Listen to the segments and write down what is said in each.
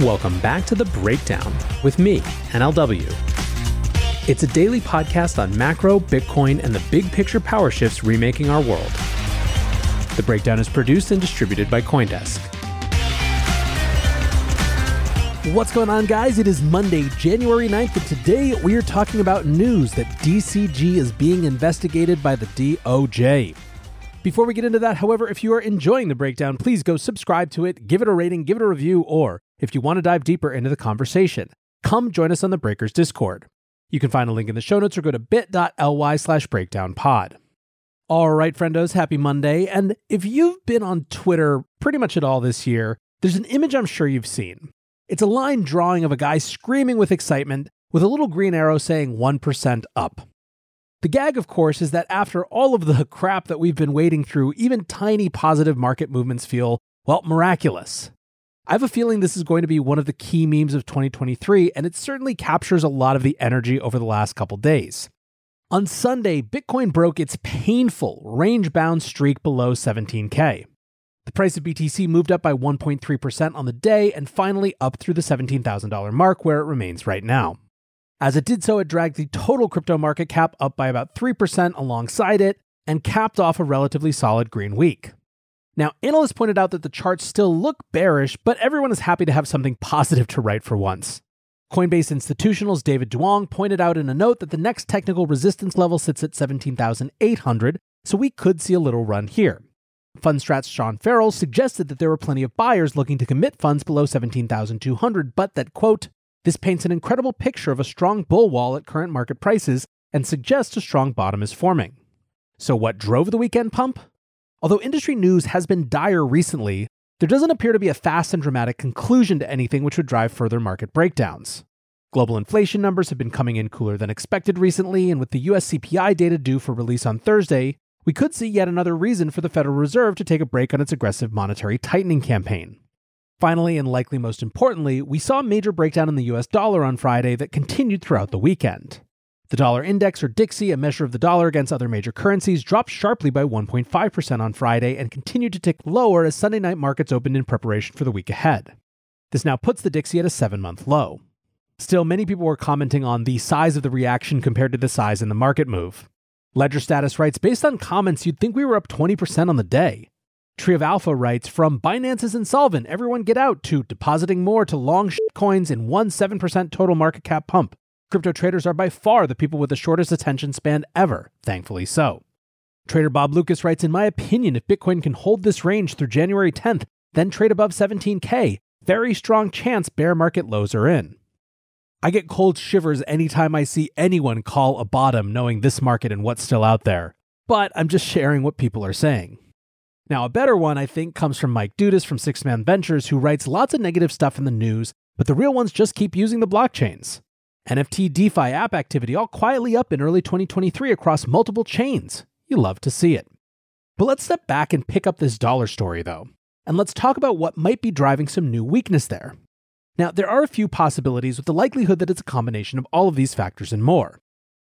Welcome back to The Breakdown with me, NLW. It's a daily podcast on macro, Bitcoin, and the big picture power shifts remaking our world. The Breakdown is produced and distributed by Coindesk. What's going on, guys? It is Monday, January 9th, and today we are talking about news that DCG is being investigated by the DOJ. Before we get into that, however, if you are enjoying the breakdown, please go subscribe to it, give it a rating, give it a review, or if you want to dive deeper into the conversation, come join us on the Breakers Discord. You can find a link in the show notes or go to bit.ly slash breakdownpod. All right, friendos, happy Monday. And if you've been on Twitter pretty much at all this year, there's an image I'm sure you've seen. It's a line drawing of a guy screaming with excitement with a little green arrow saying 1% up. The gag, of course, is that after all of the crap that we've been wading through, even tiny positive market movements feel, well, miraculous. I have a feeling this is going to be one of the key memes of 2023, and it certainly captures a lot of the energy over the last couple days. On Sunday, Bitcoin broke its painful range bound streak below 17K. The price of BTC moved up by 1.3% on the day and finally up through the $17,000 mark where it remains right now. As it did so, it dragged the total crypto market cap up by about 3% alongside it and capped off a relatively solid green week. Now, analysts pointed out that the charts still look bearish, but everyone is happy to have something positive to write for once. Coinbase Institutional's David Duong pointed out in a note that the next technical resistance level sits at 17,800, so we could see a little run here. Fundstrat's Sean Farrell suggested that there were plenty of buyers looking to commit funds below 17,200, but that, quote, this paints an incredible picture of a strong bull wall at current market prices and suggests a strong bottom is forming. So, what drove the weekend pump? Although industry news has been dire recently, there doesn't appear to be a fast and dramatic conclusion to anything which would drive further market breakdowns. Global inflation numbers have been coming in cooler than expected recently, and with the US CPI data due for release on Thursday, we could see yet another reason for the Federal Reserve to take a break on its aggressive monetary tightening campaign. Finally, and likely most importantly, we saw a major breakdown in the US dollar on Friday that continued throughout the weekend. The dollar index, or DXY, a measure of the dollar against other major currencies, dropped sharply by 1.5% on Friday and continued to tick lower as Sunday night markets opened in preparation for the week ahead. This now puts the DXY at a seven month low. Still, many people were commenting on the size of the reaction compared to the size in the market move. Ledger Status writes, based on comments, you'd think we were up 20% on the day. Tree of Alpha writes, from Binance is insolvent, everyone get out, to depositing more to long coins in one 7% total market cap pump. Crypto traders are by far the people with the shortest attention span ever, thankfully so. Trader Bob Loukas writes, in my opinion, if Bitcoin can hold this range through January 10th, then trade above 17K, very strong chance bear market lows are in. I get cold shivers anytime I see anyone call a bottom knowing this market and what's still out there. But I'm just sharing what people are saying. Now, a better one, I think, comes from Mike Dudas from 6th Man Ventures, who writes lots of negative stuff in the news, but the real ones just keep using the blockchains. NFT DeFi app activity all quietly up in early 2023 across multiple chains. You love to see it. But let's step back and pick up this dollar story, though, and let's talk about what might be driving some new weakness there. Now, there are a few possibilities with the likelihood that it's a combination of all of these factors and more.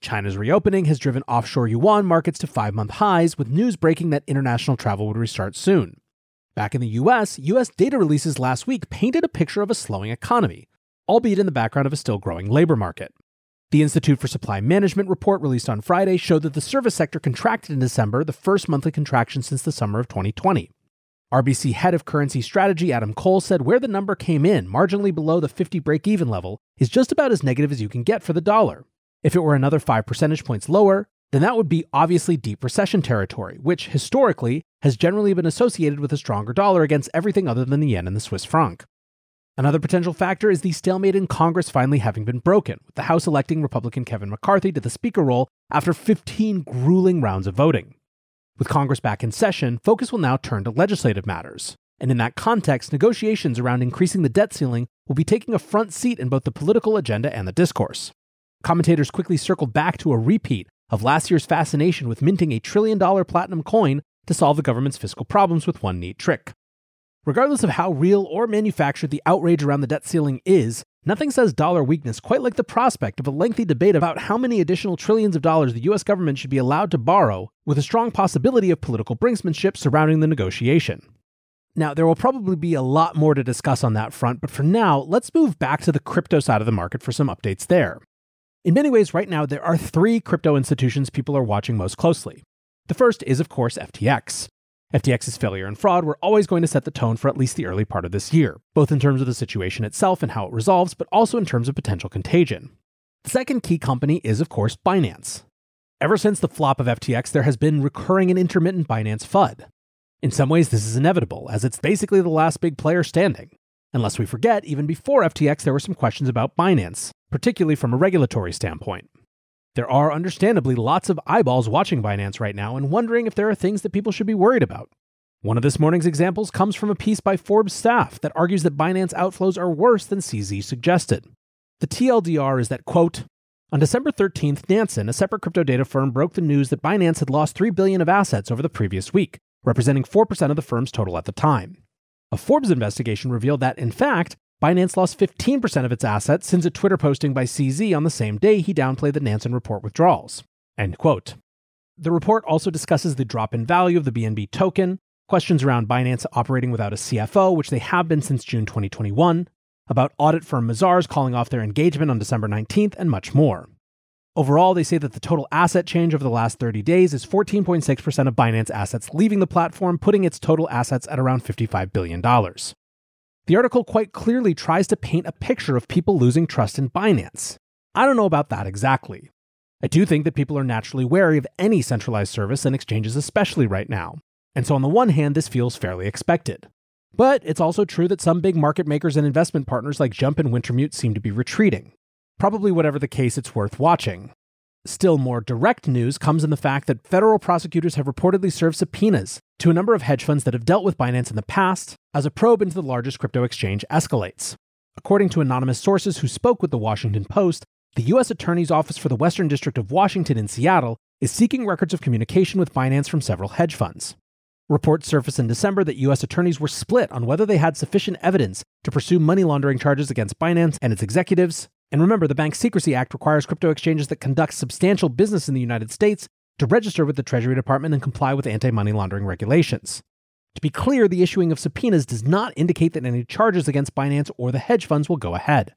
China's reopening has driven offshore yuan markets to five month highs, with news breaking that international travel would restart soon. Back in the US, US data releases last week painted a picture of a slowing economy, albeit in the background of a still growing labor market. The Institute for Supply Management report released on Friday showed that the service sector contracted in December, the first monthly contraction since the summer of 2020. RBC head of currency strategy Adam Cole said where the number came in, marginally below the 50 break even level, is just about as negative as you can get for the dollar. If it were another 5 percentage points lower, then that would be obviously deep recession territory, which historically has generally been associated with a stronger dollar against everything other than the yen and the Swiss franc. Another potential factor is the stalemate in Congress finally having been broken, with the House electing Republican Kevin McCarthy to the Speaker role after 15 grueling rounds of voting. With Congress back in session, focus will now turn to legislative matters. And in that context, negotiations around increasing the debt ceiling will be taking a front seat in both the political agenda and the discourse. Commentators quickly circled back to a repeat of last year's fascination with minting a trillion dollar platinum coin to solve the government's fiscal problems with one neat trick. Regardless of how real or manufactured the outrage around the debt ceiling is, nothing says dollar weakness quite like the prospect of a lengthy debate about how many additional trillions of dollars the US government should be allowed to borrow, with a strong possibility of political brinksmanship surrounding the negotiation. Now, there will probably be a lot more to discuss on that front, but for now, let's move back to the crypto side of the market for some updates there. In many ways, right now, there are three crypto institutions people are watching most closely. The first is, of course, FTX. FTX's failure and fraud were always going to set the tone for at least the early part of this year, both in terms of the situation itself and how it resolves, but also in terms of potential contagion. The second key company is, of course, Binance. Ever since the flop of FTX, there has been recurring and intermittent Binance FUD. In some ways, this is inevitable, as it's basically the last big player standing. Unless we forget, even before FTX, there were some questions about Binance, particularly from a regulatory standpoint. There are understandably lots of eyeballs watching Binance right now and wondering if there are things that people should be worried about. One of this morning's examples comes from a piece by Forbes staff that argues that Binance outflows are worse than CZ suggested. The TLDR is that, quote, on December 13th, Nansen, a separate crypto data firm, broke the news that Binance had lost 3 billion of assets over the previous week, representing 4% of the firm's total at the time. A Forbes investigation revealed that, in fact, Binance lost 15% of its assets since a Twitter posting by CZ on the same day he downplayed the Nansen report withdrawals. End quote. The report also discusses the drop in value of the BNB token, questions around Binance operating without a CFO, which they have been since June 2021, about audit firm Mazars calling off their engagement on December 19th, and much more. Overall, they say that the total asset change over the last 30 days is 14.6% of Binance assets leaving the platform, putting its total assets at around $55 billion. The article quite clearly tries to paint a picture of people losing trust in Binance. I don't know about that exactly. I do think that people are naturally wary of any centralized service and exchanges, especially right now. And so, on the one hand, this feels fairly expected. But it's also true that some big market makers and investment partners like Jump and Wintermute seem to be retreating. Probably whatever the case, it's worth watching. Still more direct news comes in the fact that federal prosecutors have reportedly served subpoenas to a number of hedge funds that have dealt with Binance in the past as a probe into the largest crypto exchange escalates. According to anonymous sources who spoke with the Washington Post, the U.S. Attorney's Office for the Western District of Washington in Seattle is seeking records of communication with Binance from several hedge funds. Reports surfaced in December that U.S. attorneys were split on whether they had sufficient evidence to pursue money laundering charges against Binance and its executives. And remember, the Bank Secrecy Act requires crypto exchanges that conduct substantial business in the United States to register with the Treasury Department and comply with anti money laundering regulations. To be clear, the issuing of subpoenas does not indicate that any charges against Binance or the hedge funds will go ahead.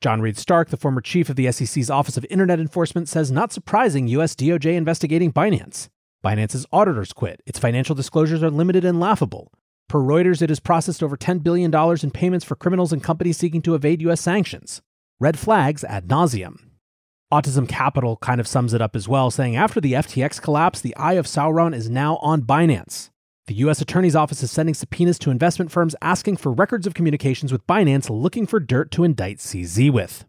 John Reed Stark, the former chief of the SEC's Office of Internet Enforcement, says not surprising US DOJ investigating Binance. Binance's auditors quit. Its financial disclosures are limited and laughable. Per Reuters, it has processed over $10 billion in payments for criminals and companies seeking to evade US sanctions. Red flags ad nauseum. Autism Capital kind of sums it up as well, saying after the FTX collapse, the eye of Sauron is now on Binance. The U.S. Attorney's Office is sending subpoenas to investment firms asking for records of communications with Binance looking for dirt to indict CZ with.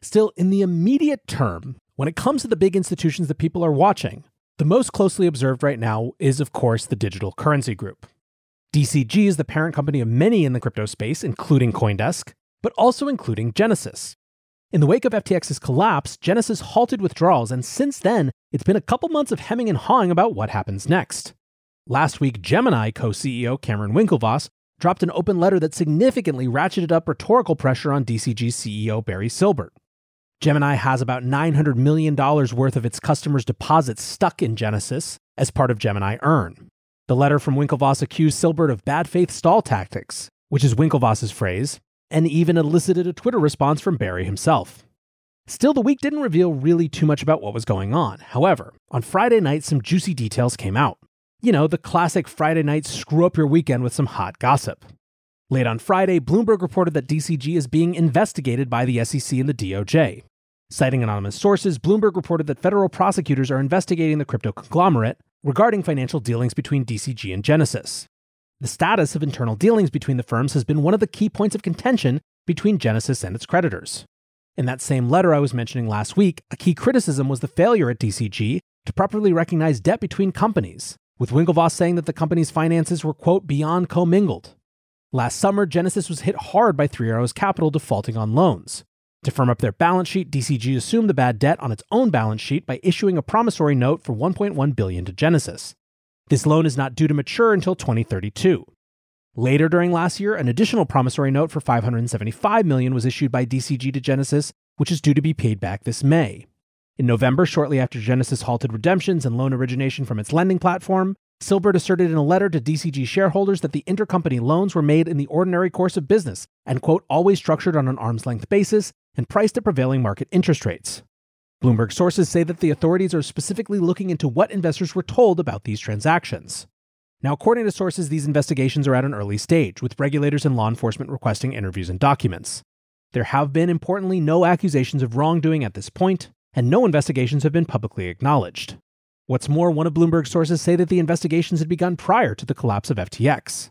Still, in the immediate term, when it comes to the big institutions that people are watching, the most closely observed right now is, of course, the Digital Currency Group. DCG is the parent company of many in the crypto space, including Coindesk, but also including Genesis, in the wake of FTX's collapse, Genesis halted withdrawals, and since then, it's been a couple months of hemming and hawing about what happens next. Last week, Gemini co CEO Cameron Winklevoss dropped an open letter that significantly ratcheted up rhetorical pressure on DCG's CEO Barry Silbert. Gemini has about $900 million worth of its customers' deposits stuck in Genesis as part of Gemini Earn. The letter from Winklevoss accused Silbert of bad faith stall tactics, which is Winklevoss's phrase, and even elicited a Twitter response from Barry himself. Still, the week didn't reveal really too much about what was going on. However, on Friday night, some juicy details came out. You know, the classic Friday night screw up your weekend with some hot gossip. Late on Friday, Bloomberg reported that DCG is being investigated by the SEC and the DOJ. Citing anonymous sources, Bloomberg reported that federal prosecutors are investigating the crypto conglomerate regarding financial dealings between DCG and Genesis. The status of internal dealings between the firms has been one of the key points of contention between Genesis and its creditors. In that same letter I was mentioning last week, a key criticism was the failure at DCG to properly recognize debt between companies, with Winklevoss saying that the company's finances were, quote, beyond commingled. Last summer, Genesis was hit hard by Three Arrows Capital defaulting on loans. To firm up their balance sheet, DCG assumed the bad debt on its own balance sheet by issuing a promissory note for 1.1 billion to Genesis. This loan is not due to mature until 2032. Later during last year, an additional promissory note for 575 million was issued by DCG to Genesis, which is due to be paid back this May. In November, shortly after Genesis halted redemptions and loan origination from its lending platform, Silbert asserted in a letter to DCG shareholders that the intercompany loans were made in the ordinary course of business and, quote, always structured on an arm's length basis and priced at prevailing market interest rates. Bloomberg sources say that the authorities are specifically looking into what investors were told about these transactions. Now, according to sources, these investigations are at an early stage, with regulators and law enforcement requesting interviews and documents. There have been, importantly, no accusations of wrongdoing at this point, and no investigations have been publicly acknowledged. What's more, one of Bloomberg's sources say that the investigations had begun prior to the collapse of FTX.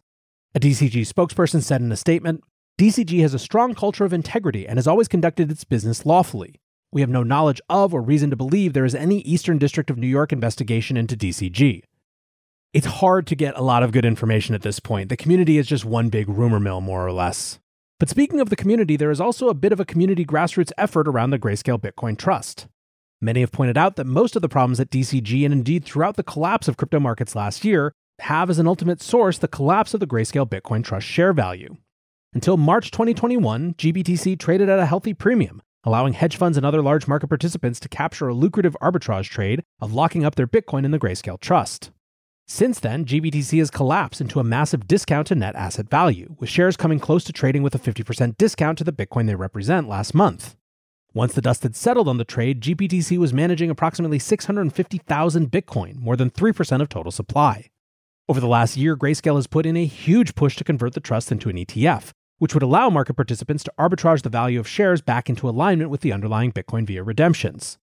A DCG spokesperson said in a statement DCG has a strong culture of integrity and has always conducted its business lawfully. We have no knowledge of or reason to believe there is any Eastern District of New York investigation into DCG. It's hard to get a lot of good information at this point. The community is just one big rumor mill, more or less. But speaking of the community, there is also a bit of a community grassroots effort around the Grayscale Bitcoin Trust. Many have pointed out that most of the problems at DCG and indeed throughout the collapse of crypto markets last year have as an ultimate source the collapse of the Grayscale Bitcoin Trust share value. Until March 2021, GBTC traded at a healthy premium, allowing hedge funds and other large market participants to capture a lucrative arbitrage trade of locking up their Bitcoin in the Grayscale Trust. Since then, GBTC has collapsed into a massive discount to net asset value, with shares coming close to trading with a 50% discount to the Bitcoin they represent last month. Once the dust had settled on the trade, GBTC was managing approximately 650,000 Bitcoin, more than 3% of total supply. Over the last year, Grayscale has put in a huge push to convert the trust into an ETF, which would allow market participants to arbitrage the value of shares back into alignment with the underlying Bitcoin via redemptions.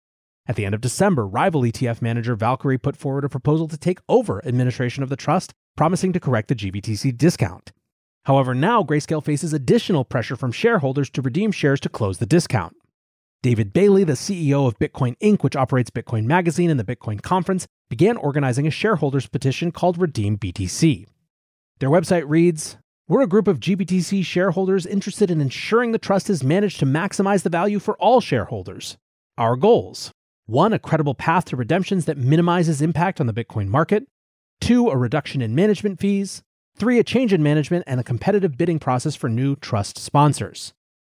At the end of December, rival ETF manager Valkyrie put forward a proposal to take over administration of the trust, promising to correct the GBTC discount. However, now Grayscale faces additional pressure from shareholders to redeem shares to close the discount. David Bailey, the CEO of Bitcoin Inc., which operates Bitcoin Magazine and the Bitcoin Conference, began organizing a shareholders petition called Redeem BTC. Their website reads We're a group of GBTC shareholders interested in ensuring the trust is managed to maximize the value for all shareholders. Our goals 1. A credible path to redemptions that minimizes impact on the Bitcoin market. 2. A reduction in management fees. 3. A change in management and a competitive bidding process for new trust sponsors.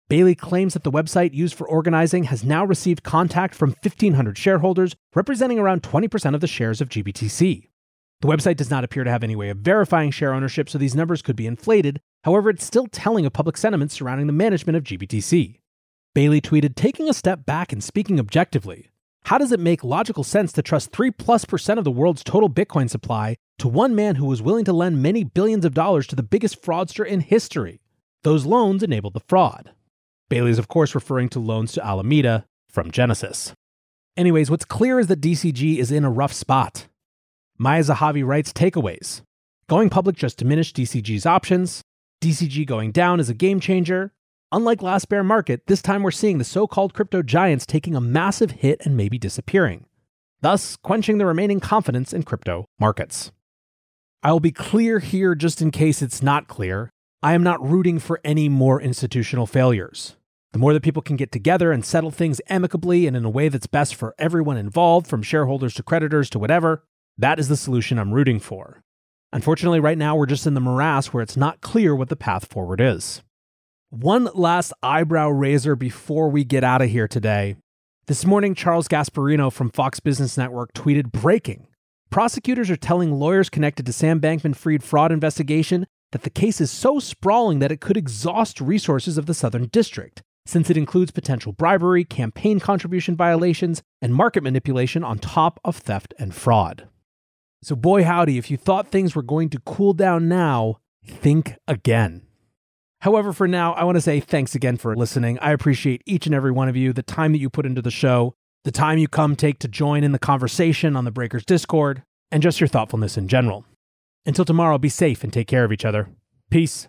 Bailey claims that the website used for organizing has now received contact from 1,500 shareholders, representing around 20% of the shares of GBTC. The website does not appear to have any way of verifying share ownership, so these numbers could be inflated. However, it's still telling of public sentiment surrounding the management of GBTC. Bailey tweeted, taking a step back and speaking objectively, how does it make logical sense to trust 3 plus percent of the world's total Bitcoin supply to one man who was willing to lend many billions of dollars to the biggest fraudster in history? Those loans enabled the fraud. Bailey is, of course, referring to loans to Alameda from Genesis. Anyways, what's clear is that DCG is in a rough spot. Maya Zehavi writes takeaways. Going public just diminished DCG's options. DCG going down is a game changer. Unlike last bear market, this time we're seeing the so called crypto giants taking a massive hit and maybe disappearing, thus quenching the remaining confidence in crypto markets. I will be clear here just in case it's not clear. I am not rooting for any more institutional failures. The more that people can get together and settle things amicably and in a way that's best for everyone involved, from shareholders to creditors to whatever, that is the solution I'm rooting for. Unfortunately, right now we're just in the morass where it's not clear what the path forward is. One last eyebrow raiser before we get out of here today. This morning, Charles Gasparino from Fox Business Network tweeted breaking. Prosecutors are telling lawyers connected to Sam Bankman Fried fraud investigation that the case is so sprawling that it could exhaust resources of the Southern District since it includes potential bribery, campaign contribution violations, and market manipulation on top of theft and fraud. So, boy, howdy, if you thought things were going to cool down now, think again. However, for now, I want to say thanks again for listening. I appreciate each and every one of you, the time that you put into the show, the time you come take to join in the conversation on the Breakers Discord, and just your thoughtfulness in general. Until tomorrow, be safe and take care of each other. Peace.